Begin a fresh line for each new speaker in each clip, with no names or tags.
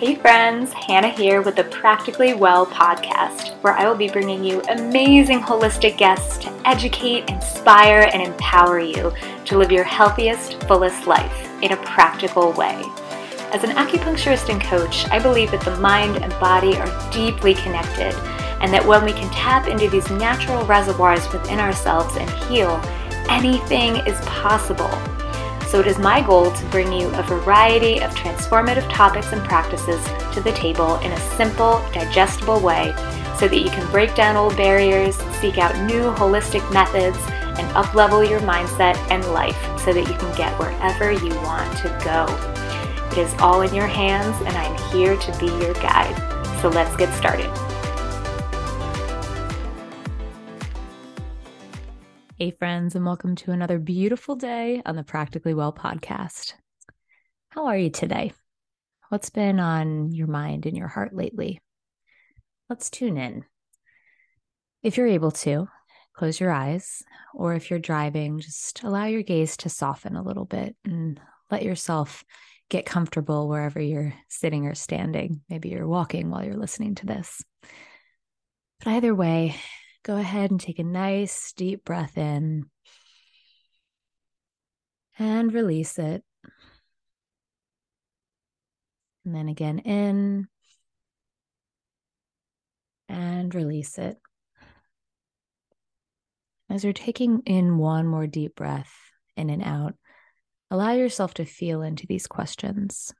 Hey friends, Hannah here with the Practically Well podcast, where I will be bringing you amazing holistic guests to educate, inspire, and empower you to live your healthiest, fullest life in a practical way. As an acupuncturist and coach, I believe that the mind and body are deeply connected, and that when we can tap into these natural reservoirs within ourselves and heal, anything is possible. So it is my goal to bring you a variety of transformative topics and practices to the table in a simple, digestible way so that you can break down old barriers, seek out new holistic methods, and uplevel your mindset and life so that you can get wherever you want to go. It is all in your hands, and I'm here to be your guide. So let's get started.
Hey, friends, and welcome to another beautiful day on the Practically Well podcast. How are you today? What's been on your mind and your heart lately? Let's tune in. If you're able to, close your eyes, or if you're driving, just allow your gaze to soften a little bit and let yourself get comfortable wherever you're sitting or standing. Maybe you're walking while you're listening to this. But either way, go ahead and take a nice deep breath in and release it. And then again in and release it. As you're taking in one more deep breath in and out, allow yourself to feel into these questions.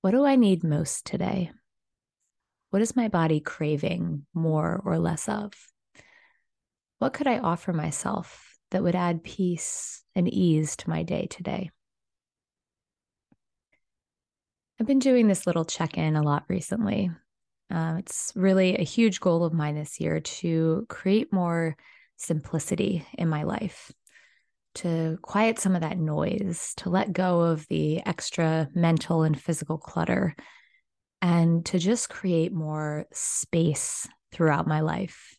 What do I need most today? What is my body craving more or less of? What could I offer myself that would add peace and ease to my day today? I've been doing this little check in a lot recently. Um, it's really a huge goal of mine this year to create more simplicity in my life, to quiet some of that noise, to let go of the extra mental and physical clutter and to just create more space throughout my life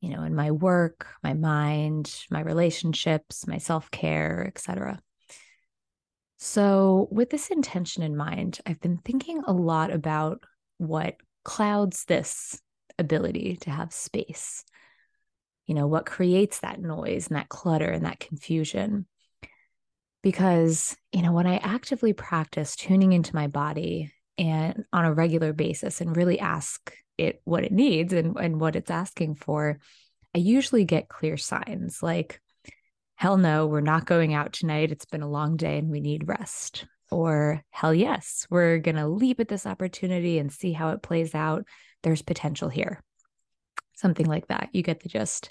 you know in my work my mind my relationships my self-care etc so with this intention in mind i've been thinking a lot about what clouds this ability to have space. You know what creates that noise and that clutter and that confusion? Because you know when i actively practice tuning into my body and on a regular basis and really ask it what it needs and, and what it's asking for, I usually get clear signs like, hell no, we're not going out tonight. It's been a long day and we need rest. Or hell yes, we're going to leap at this opportunity and see how it plays out. There's potential here. Something like that. You get the gist.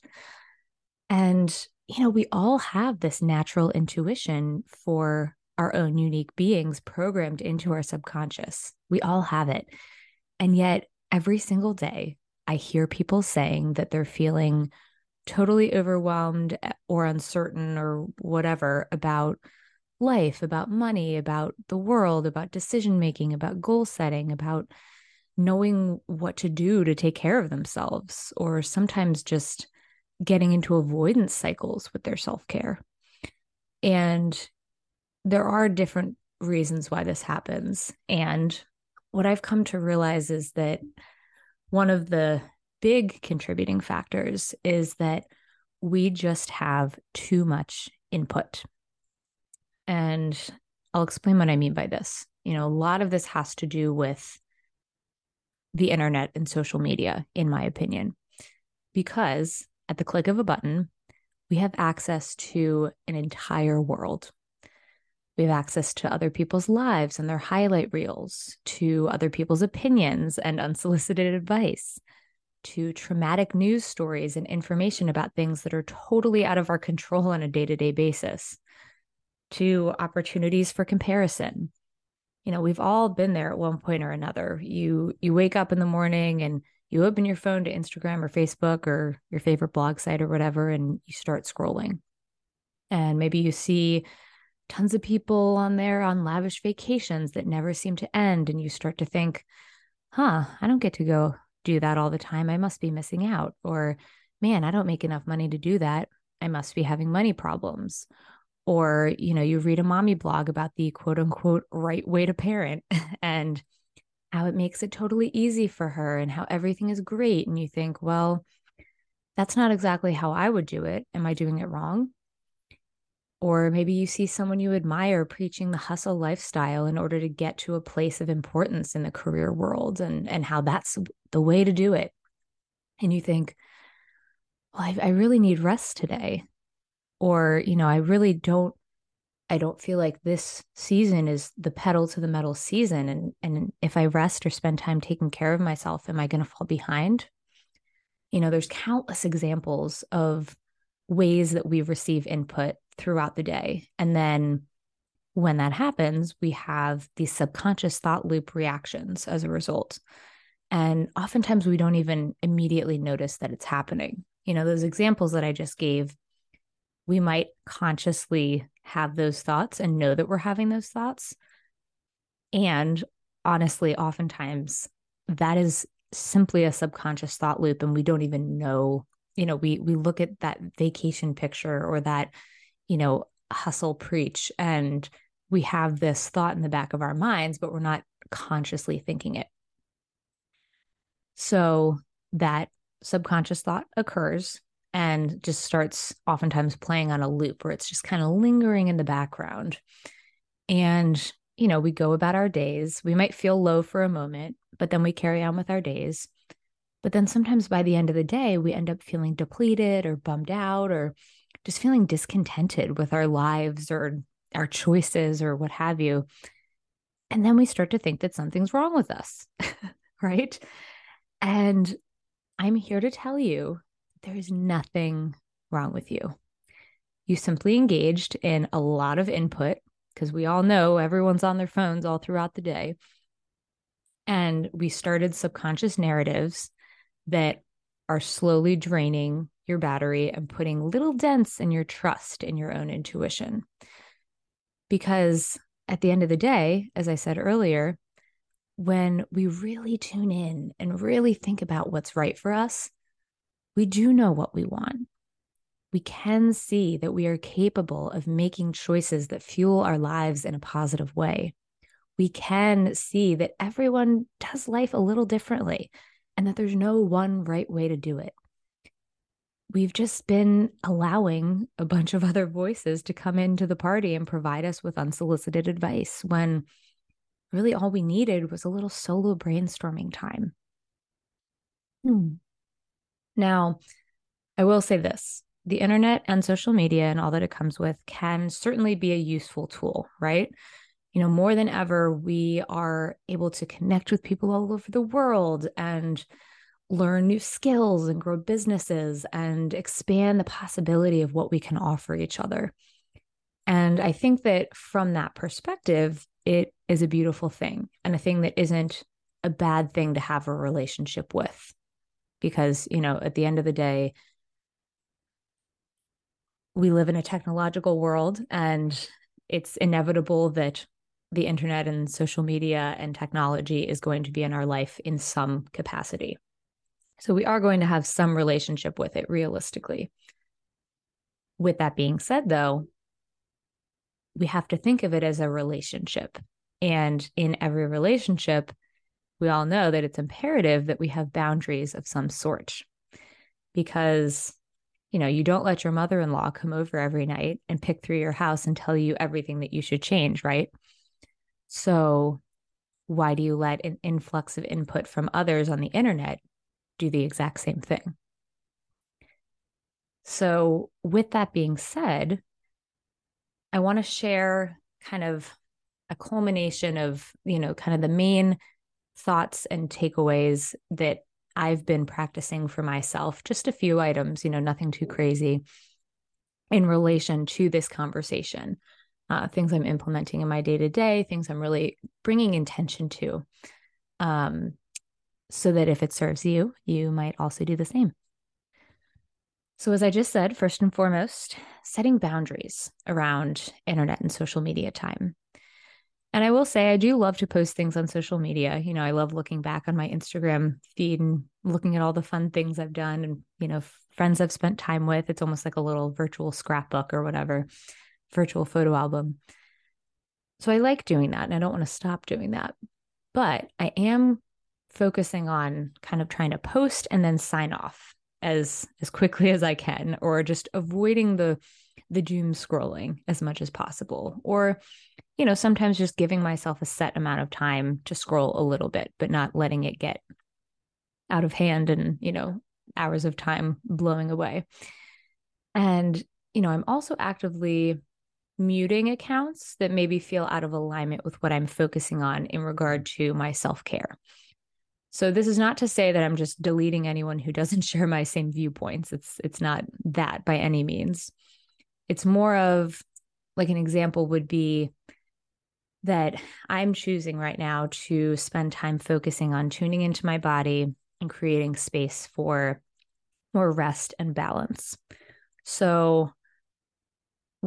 And, you know, we all have this natural intuition for our own unique beings programmed into our subconscious. We all have it. And yet, every single day, I hear people saying that they're feeling totally overwhelmed eh, or uncertain or whatever about life, about money, about the world, about decision making, about goal setting, about knowing what to do to take care of themselves, or sometimes just getting into avoidance cycles with their self care. And there are different reasons why this happens. And what I've come to realize is that one of the big contributing factors is that we just have too much input. And I'll explain what I mean by this. You know, a lot of this has to do with the internet and social media, in my opinion, because at the click of a button, we have access to an entire world. We have access to other people's lives and their highlight reels, to other people's opinions and unsolicited advice, to traumatic news stories and information about things that are totally out of our control on a day to day basis, to opportunities for comparison. You know, we've all been there at one point or another. You you wake up in the morning and you open your phone to Instagram or Facebook or your favorite blog site or whatever, and you start scrolling. And maybe you see tons of people on there on lavish vacations that never seem to end. And you start to think, huh, I don't get to go do that all the time. I must be missing out. Or, man, I don't make enough money to do that. I must be having money problems. Or, you know, you read a mommy blog about the quote unquote right way to parent and how it makes it totally easy for her and how everything is great. And you think, well, that's not exactly how I would do it. Am I doing it wrong? Or maybe you see someone you admire preaching the hustle lifestyle in order to get to a place of importance in the career world and, and how that's the way to do it. And you think, well, I, I really need rest today. Or, you know, I really don't I don't feel like this season is the pedal to the metal season. And and if I rest or spend time taking care of myself, am I going to fall behind? You know, there's countless examples of ways that we receive input throughout the day. And then when that happens, we have these subconscious thought loop reactions as a result. And oftentimes we don't even immediately notice that it's happening. You know, those examples that I just gave, we might consciously have those thoughts and know that we're having those thoughts. And honestly, oftentimes that is simply a subconscious thought loop and we don't even know, you know, we we look at that vacation picture or that, you know, hustle preach and we have this thought in the back of our minds, but we're not consciously thinking it. So that subconscious thought occurs and just starts oftentimes playing on a loop where it's just kind of lingering in the background. And, you know, we go about our days. We might feel low for a moment, but then we carry on with our days. But then sometimes by the end of the day, we end up feeling depleted or bummed out or just feeling discontented with our lives or our choices or what have you. And then we start to think that something's wrong with us, right? And I'm here to tell you there is nothing wrong with you. You simply engaged in a lot of input because we all know everyone's on their phones all throughout the day. And we started subconscious narratives that are slowly draining your battery and putting little dents in your trust in your own intuition. Because at the end of the day, as I said earlier, when we really tune in and really think about what's right for us, we do know what we want. We can see that we are capable of making choices that fuel our lives in a positive way. We can see that everyone does life a little differently and that there's no one right way to do it. We've just been allowing a bunch of other voices to come into the party and provide us with unsolicited advice when really all we needed was a little solo brainstorming time. Hmm. Now, I will say this the internet and social media and all that it comes with can certainly be a useful tool, right? You know, more than ever, we are able to connect with people all over the world and learn new skills and grow businesses and expand the possibility of what we can offer each other. And I think that from that perspective, it is a beautiful thing and a thing that isn't a bad thing to have a relationship with because you know at the end of the day we live in a technological world and it's inevitable that the internet and social media and technology is going to be in our life in some capacity. So we are going to have some relationship with it realistically. With that being said though we have to think of it as a relationship. And in every relationship we all know that it's imperative that we have boundaries of some sort. Because you know you don't let your mother-in-law come over every night and pick through your house and tell you everything that you should change right so why do you let an influx of input from others on the internet do the exact same thing so with that being said i want to share kind of a culmination of you know kind of the main thoughts and takeaways that I've been practicing for myself, just a few items, you know, nothing too crazy in relation to this conversation. Uh, things I'm implementing in my day to day, things I'm really bringing intention to, um, so that if it serves you, you might also do the same. So, as I just said, first and foremost, setting boundaries around internet and social media time. And I will say, I do love to post things on social media. You know, I love looking back on my Instagram feed and looking at all the fun things I've done and, you know, friends I've spent time with. It's almost like a little virtual scrapbook or whatever, virtual photo album. So I like doing that and I don't want to stop doing that. But I am focusing on kind of trying to post and then sign off as as quickly as I can or just avoiding the the doom scrolling as much as possible or you know sometimes just giving myself a set amount of time to scroll a little bit but not letting it get out of hand and you know hours of time blowing away and you know i'm also actively muting accounts that maybe feel out of alignment with what i'm focusing on in regard to my self-care so this is not to say that I'm just deleting anyone who doesn't share my same viewpoints. It's it's not that by any means. It's more of like an example would be that I'm choosing right now to spend time focusing on tuning into my body and creating space for more rest and balance. So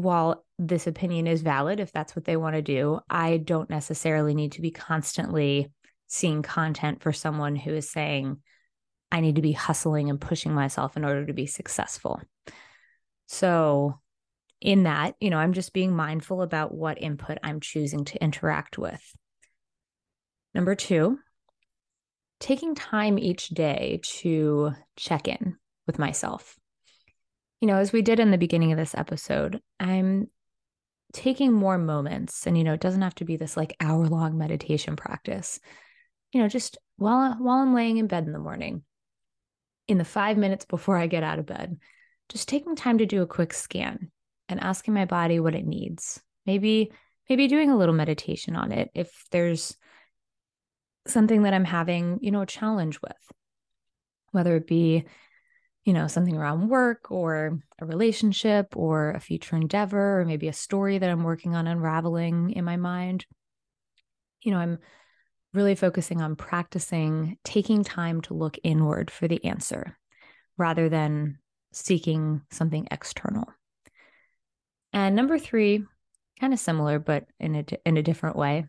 while this opinion is valid if that's what they want to do, I don't necessarily need to be constantly seeing content for someone who is saying, I need to be hustling and pushing myself in order to be successful. So, in that, you know, I'm just being mindful about what input I'm choosing to interact with. Number two, taking time each day to check in with myself. You know, as we did in the beginning of this episode, I'm taking more moments, and, you know, it doesn't have to be this like hour long meditation practice you know, just while while I'm laying in bed in the morning, in the 5 minutes before I get out of bed, just taking time to do a quick scan and asking my body what it needs. Maybe maybe doing a little meditation on it if there's something that I'm having, you know, a challenge with. Whether it be you know, something around work or a relationship or a future endeavor or maybe a story that I'm working on unraveling in my mind. You know, I'm really focusing on practicing taking time to look inward for the answer rather than seeking something external. And number three, kind of similar, but in a, in a different way,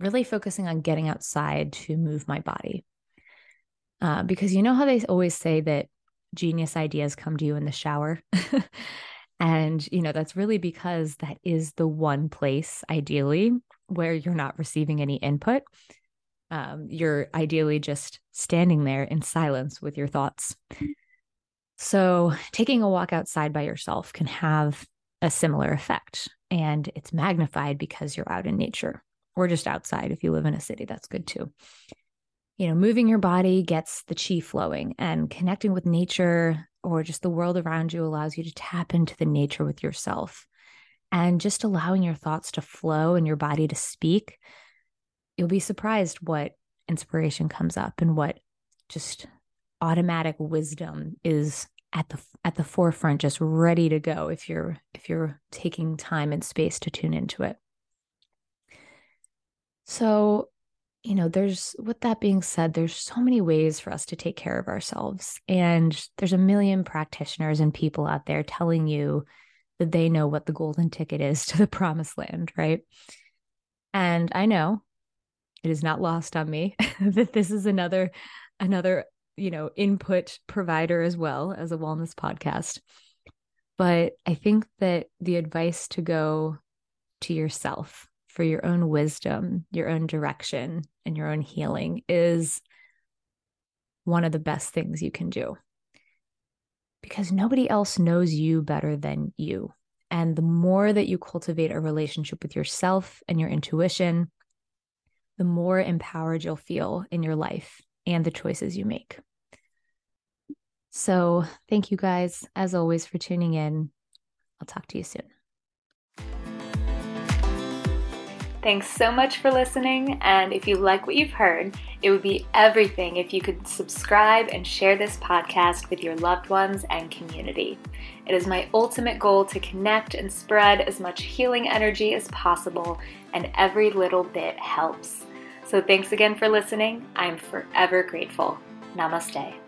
really focusing on getting outside to move my body. Uh, because you know how they always say that genius ideas come to you in the shower? and, you know, that's really because that is the one place, ideally, where you're not receiving any input. Um, you're ideally just standing there in silence with your thoughts. So, taking a walk outside by yourself can have a similar effect, and it's magnified because you're out in nature or just outside. If you live in a city, that's good too. You know, moving your body gets the chi flowing, and connecting with nature or just the world around you allows you to tap into the nature with yourself and just allowing your thoughts to flow and your body to speak, you'll be surprised what inspiration comes up and what just automatic wisdom is at the at the forefront just ready to go if you're if you're taking time and space to tune into it. So, you know, there's with that being said, there's so many ways for us to take care of ourselves. And there's a million practitioners and people out there telling you that they know what the golden ticket is to the promised land, right? And I know it is not lost on me that this is another another, you know, input provider as well as a wellness podcast. But I think that the advice to go to yourself for your own wisdom, your own direction, and your own healing is one of the best things you can do because nobody else knows you better than you. And the more that you cultivate a relationship with yourself and your intuition, the more empowered you'll feel in your life and the choices you make. So, thank you guys, as always, for tuning in. I'll talk to you soon.
Thanks so much for listening. And if you like what you've heard, it would be everything if you could subscribe and share this podcast with your loved ones and community. It is my ultimate goal to connect and spread as much healing energy as possible, and every little bit helps. So thanks again for listening. I'm forever grateful. Namaste.